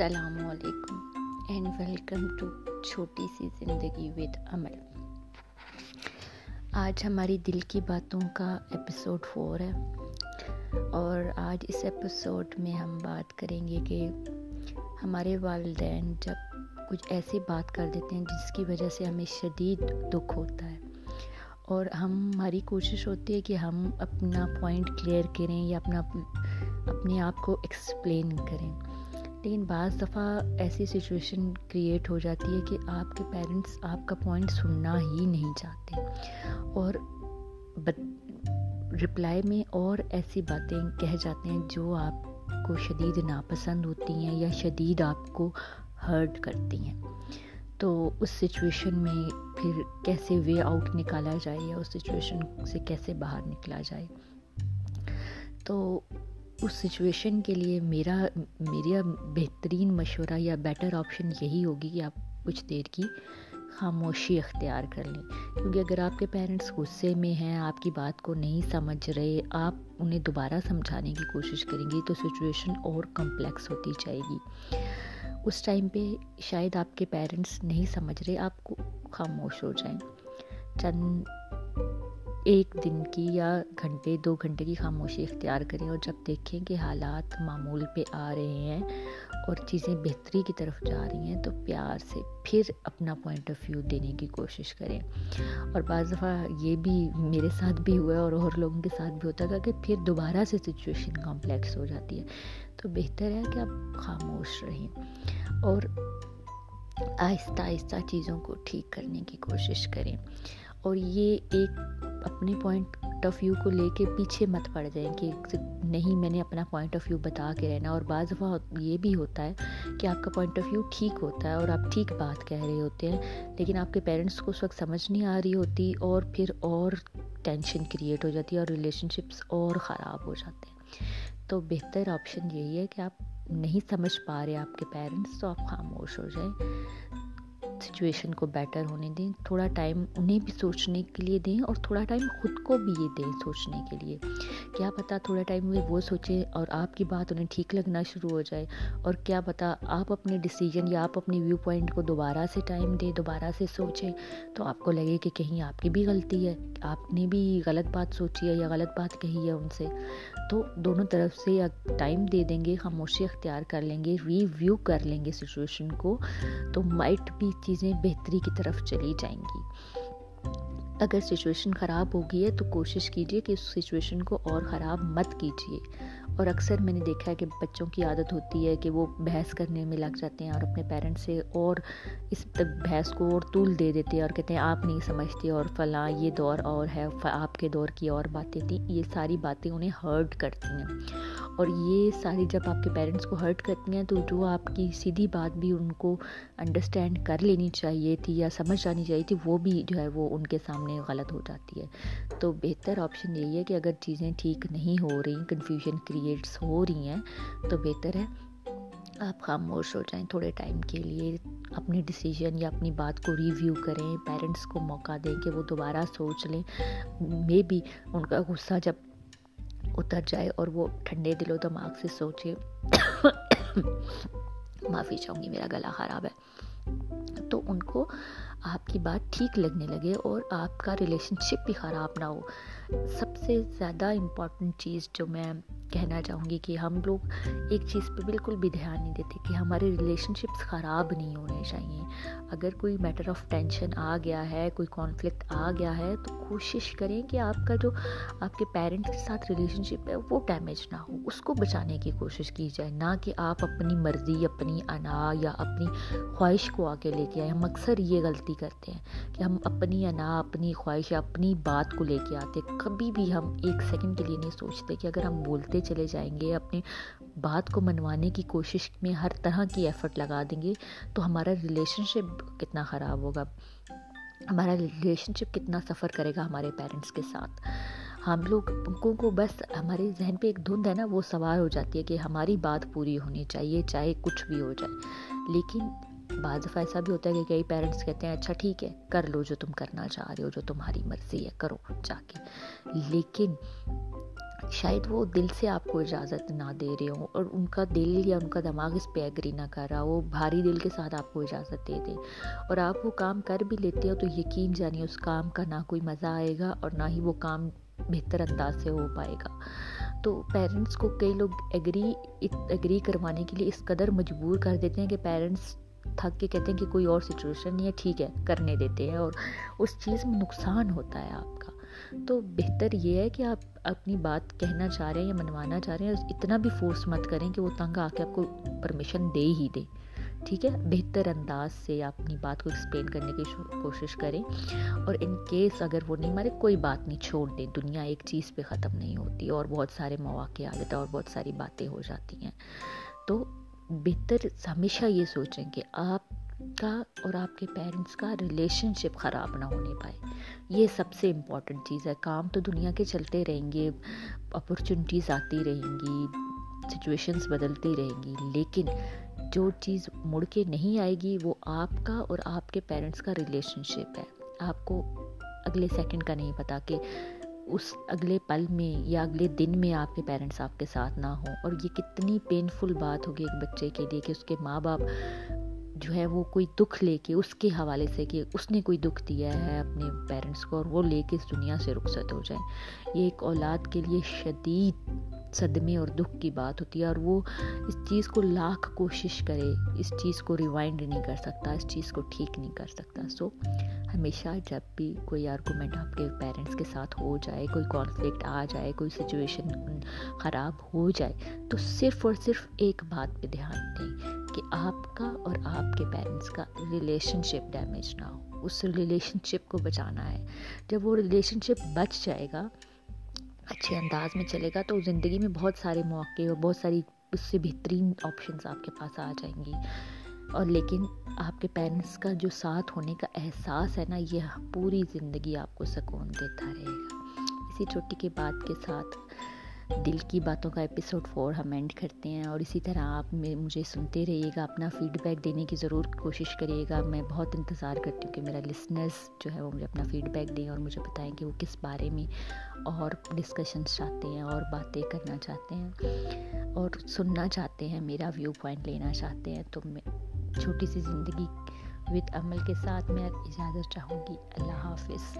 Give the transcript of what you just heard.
السلام علیکم and welcome to چھوٹی سی زندگی ود عمل آج ہماری دل کی باتوں کا ایپیسوڈ فور ہے اور آج اس ایپیسوڈ میں ہم بات کریں گے کہ ہمارے والدین جب کچھ ایسی بات کر دیتے ہیں جس کی وجہ سے ہمیں شدید دکھ ہوتا ہے اور ہماری کوشش ہوتی ہے کہ ہم اپنا پوائنٹ کلیئر کریں یا اپنا اپنے آپ کو ایکسپلین کریں۔ لیکن بعض دفعہ ایسی سچویشن کریٹ ہو جاتی ہے کہ آپ کے پیرنٹس آپ کا پوائنٹ سننا ہی نہیں چاہتے اور رپلائی میں اور ایسی باتیں کہہ جاتے ہیں جو آپ کو شدید ناپسند ہوتی ہیں یا شدید آپ کو ہرٹ کرتی ہیں۔ تو اس سچویشن میں پھر کیسے وے آؤٹ نکالا جائے یا اس سچویشن سے کیسے باہر نکلا جائے۔ تو اس سچویشن کے لیے میرا میرا بہترین مشورہ یا بیٹر آپشن یہی ہوگی کہ آپ کچھ دیر کی خاموشی اختیار کر لیں۔ کیونکہ اگر آپ کے پیرنٹس غصے میں ہیں، آپ کی بات کو نہیں سمجھ رہے، آپ انہیں دوبارہ سمجھانے کی کوشش کریں گی تو سچویشن اور کمپلیکس ہوتی جائے گی۔ اس ٹائم پہ شاید آپ کے پیرنٹس نہیں سمجھ رہے، آپ کو خاموش ہو جائیں۔ چند ایک دن کی یا گھنٹے، دو گھنٹے کی خاموشی اختیار کریں اور جب دیکھیں کہ حالات معمول پہ آ رہے ہیں اور چیزیں بہتری کی طرف جا رہی ہیں تو پیار سے پھر اپنا پوائنٹ آف ویو دینے کی کوشش کریں۔ اور بعض دفعہ یہ بھی میرے ساتھ بھی ہوا ہے اور اور لوگوں کے ساتھ بھی ہوتا ہے کہ پھر دوبارہ سے سچویشن کمپلیکس ہو جاتی ہے۔ تو بہتر ہے کہ آپ خاموش رہیں اور آہستہ آہستہ چیزوں کو ٹھیک کرنے کی کوشش کریں۔ اور یہ ایک اپنے پوائنٹ آف ویو کو لے کے پیچھے مت پڑ جائیں کہ نہیں میں نے اپنا پوائنٹ آف ویو بتا کے رہنا اور بعض دفعہ یہ بھی ہوتا ہے کہ آپ کا پوائنٹ آف ویو ٹھیک ہوتا ہے اور آپ ٹھیک بات کہہ رہے ہوتے ہیں، لیکن آپ کے پیرنٹس کو اس وقت سمجھ نہیں آ رہی ہوتی اور پھر اور ٹینشن کریٹ ہو جاتی ہے اور ریلیشن شپس اور خراب ہو جاتے ہیں۔ تو بہتر آپشن یہی ہے کہ آپ نہیں سمجھ پا رہے آپ کے پیرنٹس تو آپ خاموش ہو جائیں۔ سچویشن کو بیٹر ہونے دیں، تھوڑا ٹائم انہیں بھی سوچنے کے لیے دیں اور تھوڑا ٹائم خود کو بھی یہ دیں سوچنے کے لیے۔ کیا پتہ تھوڑا ٹائم میں وہ سوچیں اور آپ کی بات انہیں ٹھیک لگنا شروع ہو جائے۔ اور کیا پتہ آپ اپنے ڈیسیجن یا آپ اپنی ویو پوائنٹ کو دوبارہ سے ٹائم دیں، دوبارہ سے سوچیں۔ تو آپ کو لگے کہ کہیں آپ کی بھی غلطی ہے، آپ نے بھی غلط بات سوچی ہے یا غلط بات کہی ہے ان سے۔ تو دونوں طرف سے ٹائم دے دیں گے، خاموشی اختیار کر لیں گے ری ویو کر لیں گے سچویشن کو۔ تو مائٹ بھی چیزیں بہتری کی طرف چلی جائیں گی۔ اگر سچویشن خراب ہو گئی ہے تو کوشش کیجیے کہ اس سچویشن کو اور خراب مت کیجیے اور اکثر میں نے دیکھا ہے کہ بچوں کی عادت ہوتی ہے کہ وہ بحث کرنے میں لگ جاتے ہیں اور اپنے پیرنٹس سے اور اس بحث کو اور طول دے دیتے ہیں اور کہتے ہیں آپ نہیں سمجھتے اور فلاں یہ دور اور ہے آپ کے دور کی اور باتیں۔ تھیں یہ ساری باتیں انہیں ہرٹ کرتی ہیں۔ اور یہ ساری جب آپ کے پیرنٹس کو ہرٹ کرتی ہیں تو جو آپ کی سیدھی بات بھی ان کو انڈرسٹینڈ کر لینی چاہیے تھی یا سمجھ جانی چاہیے تھی، وہ بھی جو ہے وہ ان کے سامنے غلط ہو جاتی ہے۔ تو بہتر آپشن یہی ہے کہ اگر چیزیں ٹھیک نہیں ہو رہی کنفیوژن کریٹس ہو رہی ہیں تو بہتر ہے آپ خاموش ہو جائیں تھوڑے ٹائم کے لیے اپنی ڈیسیجن یا اپنی بات کو ریویو کریں پیرنٹس کو موقع دیں کہ وہ دوبارہ سوچ لیں مے بی ان کا غصہ جب اتر جائے اور وہ ٹھنڈے دل و دماغ سے سوچے معافی چاہوں گی میرا گلا خراب ہے تو ان کو آپ کی بات ٹھیک لگنے لگے اور آپ کا ریلیشن شپ بھی خراب نہ ہو سب سے زیادہ امپورٹنٹ چیز جو میں کہنا چاہوں گی کہ ہم لوگ ایک چیز پہ بالکل بھی دھیان نہیں دیتے کہ ہمارے ریلیشن شپس خراب نہیں ہونے چاہیے۔ اگر کوئی میٹر آف ٹینشن آ گیا ہے، کوئی کانفلکٹ آ گیا ہے، تو کوشش کریں کہ آپ کا جو آپ کے پیرنٹ کے ساتھ ریلیشن شپ ہے، وہ ڈیمیج نہ ہو۔ اس کو بچانے کی کوشش کی جائے، نہ کہ آپ اپنی مرضی، اپنی انا یا اپنی خواہش کو آگے لے کے آئیں۔ ہم اکثر یہ غلطی کرتے ہیں کہ ہم اپنی انا، اپنی خواہش یا اپنی بات کو لے کے آتے۔ کبھی بھی ہم ایک سیکنڈ کے لیے نہیں سوچتے کہ اگر ہم بولتے کرتے چلے جائیں گے، اپنی بات کو منوانے کی کوشش میں ہر طرح کی ایفرٹ لگا دیں گے، تو ہمارا ریلیشن شپ کتنا خراب ہوگا۔ ہمارا ریلیشن شپ کتنا سفر کرے گا ہمارے پیرنٹس کے ساتھ۔ ہم لوگوں کو بس ہمارے ذہن پہ ایک دھند ہے نا، وہ سوار ہو جاتی ہے کہ ہماری بات پوری ہونی چاہیے، چاہے کچھ بھی ہو جائے۔ لیکن بعض دفعہ ایسا بھی ہوتا ہے کہ کئی پیرنٹس کہتے ہیں اچھا ٹھیک ہے، کر لو جو تم کرنا چاہ رہے ہو، جو تمہاری مرضی ہے، کرو جا کے۔ لیکن شاید وہ دل سے آپ کو اجازت نہ دے رہے ہوں اور ان کا دل یا ان کا دماغ اس پہ ایگری نہ کر رہا وہ بھاری دل کے ساتھ آپ کو اجازت دے دے اور آپ وہ کام کر بھی لیتے ہو تو یقین جانیے اس کام کا نہ کوئی مزہ آئے گا اور نہ ہی وہ کام بہتر انداز سے ہو پائے گا۔ تو پیرنٹس کو کئی لوگ ایگری ایگری کروانے کے لیے اس قدر مجبور کر دیتے ہیں کہ پیرنٹس تھک کے کہتے ہیں کہ کوئی اور سچویشن نہیں ہے، ٹھیک ہے، کرنے دیتے ہیں اور اس چیز میں نقصان ہوتا ہے آپ کا۔ تو بہتر یہ ہے کہ آپ اپنی بات کہنا چاہ رہے ہیں یا منوانا چاہ رہے ہیں اتنا بھی فورس مت کریں کہ وہ تنگ آ کے آپ کو پرمیشن دے ہی دے۔ ٹھیک ہے؟ بہتر انداز سے آپ اپنی بات کو ایکسپلین کرنے کی کوشش کریں۔ اور ان کیس اگر وہ نہیں مارے، کوئی بات نہیں، چھوڑ دیں۔ دنیا ایک چیز پہ ختم نہیں ہوتی اور بہت سارے مواقع آ جاتے ہیں اور بہت ساری باتیں ہو جاتی ہیں۔ تو بہتر ہمیشہ یہ سوچیں کہ آپ کا اور آپ کے پیرنٹس کا ریلیشن شپ خراب نہ ہونے پائے۔ یہ سب سے امپورٹنٹ چیز ہے۔ کام تو دنیا کے چلتے رہیں گے اپرچونیٹیز آتی رہیں گی سچویشنس بدلتی رہیں گی، لیکن جو چیز مڑ کے نہیں آئے گی وہ آپ کا اور آپ کے پیرنٹس کا ریلیشن شپ ہے۔ آپ کو اگلے سیکنڈ کا نہیں پتا کہ اس اگلے پل میں یا اگلے دن میں آپ کے پیرنٹس آپ کے ساتھ نہ ہوں۔ اور یہ کتنی پینفل بات ہوگی ایک بچے کے لیے کہ اس کے ماں باپ جو ہے وہ کوئی دکھ لے کے اس کے حوالے سے کہ اس نے کوئی دکھ دیا ہے اپنے پیرنٹس کو اور وہ لے کے اس دنیا سے رخصت ہو جائیں یہ ایک اولاد کے لیے شدید صدمے اور دکھ کی بات ہوتی ہے اور وہ اس چیز کو لاکھ کوشش کرے، اس چیز کو ریوائنڈ نہیں کر سکتا، اس چیز کو ٹھیک نہیں کر سکتا۔ سو ہمیشہ جب بھی کوئی آرگومنٹ آپ کے پیرنٹس کے ساتھ ہو جائے، کوئی کانفلکٹ آ جائے، کوئی سچویشن خراب ہو جائے، تو صرف اور صرف ایک بات پہ دھیان دیں۔ کہ آپ کا اور آپ کے پیرنٹس کا ریلیشن شپ ڈیمیج نہ ہو۔ اس ریلیشن شپ کو بچانا ہے۔ جب وہ ریلیشن شپ بچ جائے گا، اچھے انداز میں چلے گا، تو زندگی میں بہت سارے مواقع اور بہت ساری اس سے بہترین آپشنس آپ کے پاس آ جائیں گی۔ اور لیکن آپ کے پیرنٹس کا جو ساتھ ہونے کا احساس ہے نا، یہ پوری زندگی آپ کو سکون دیتا رہے گا۔ اسی چھوٹی کی بات کے ساتھ دل کی باتوں کا ایپیسوڈ فور ہم اینڈ کرتے ہیں اور اسی طرح آپ مجھے سنتے رہیے گا، اپنا فیڈ بیک دینے کی ضرور کوشش کریے گا۔ میں بہت انتظار کرتی ہوں کہ میرا لسنرس جو ہے وہ مجھے اپنا فیڈ بیک دیں اور مجھے بتائیں کہ وہ کس بارے میں اور ڈسکشنس چاہتے ہیں اور باتیں کرنا چاہتے ہیں۔ اور سننا چاہتے ہیں، میرا ویو پوائنٹ لینا چاہتے ہیں۔ تو میں چھوٹی سی زندگی وتھ عمل کے ساتھ میں اجازت چاہوں گی۔ اللہ حافظ۔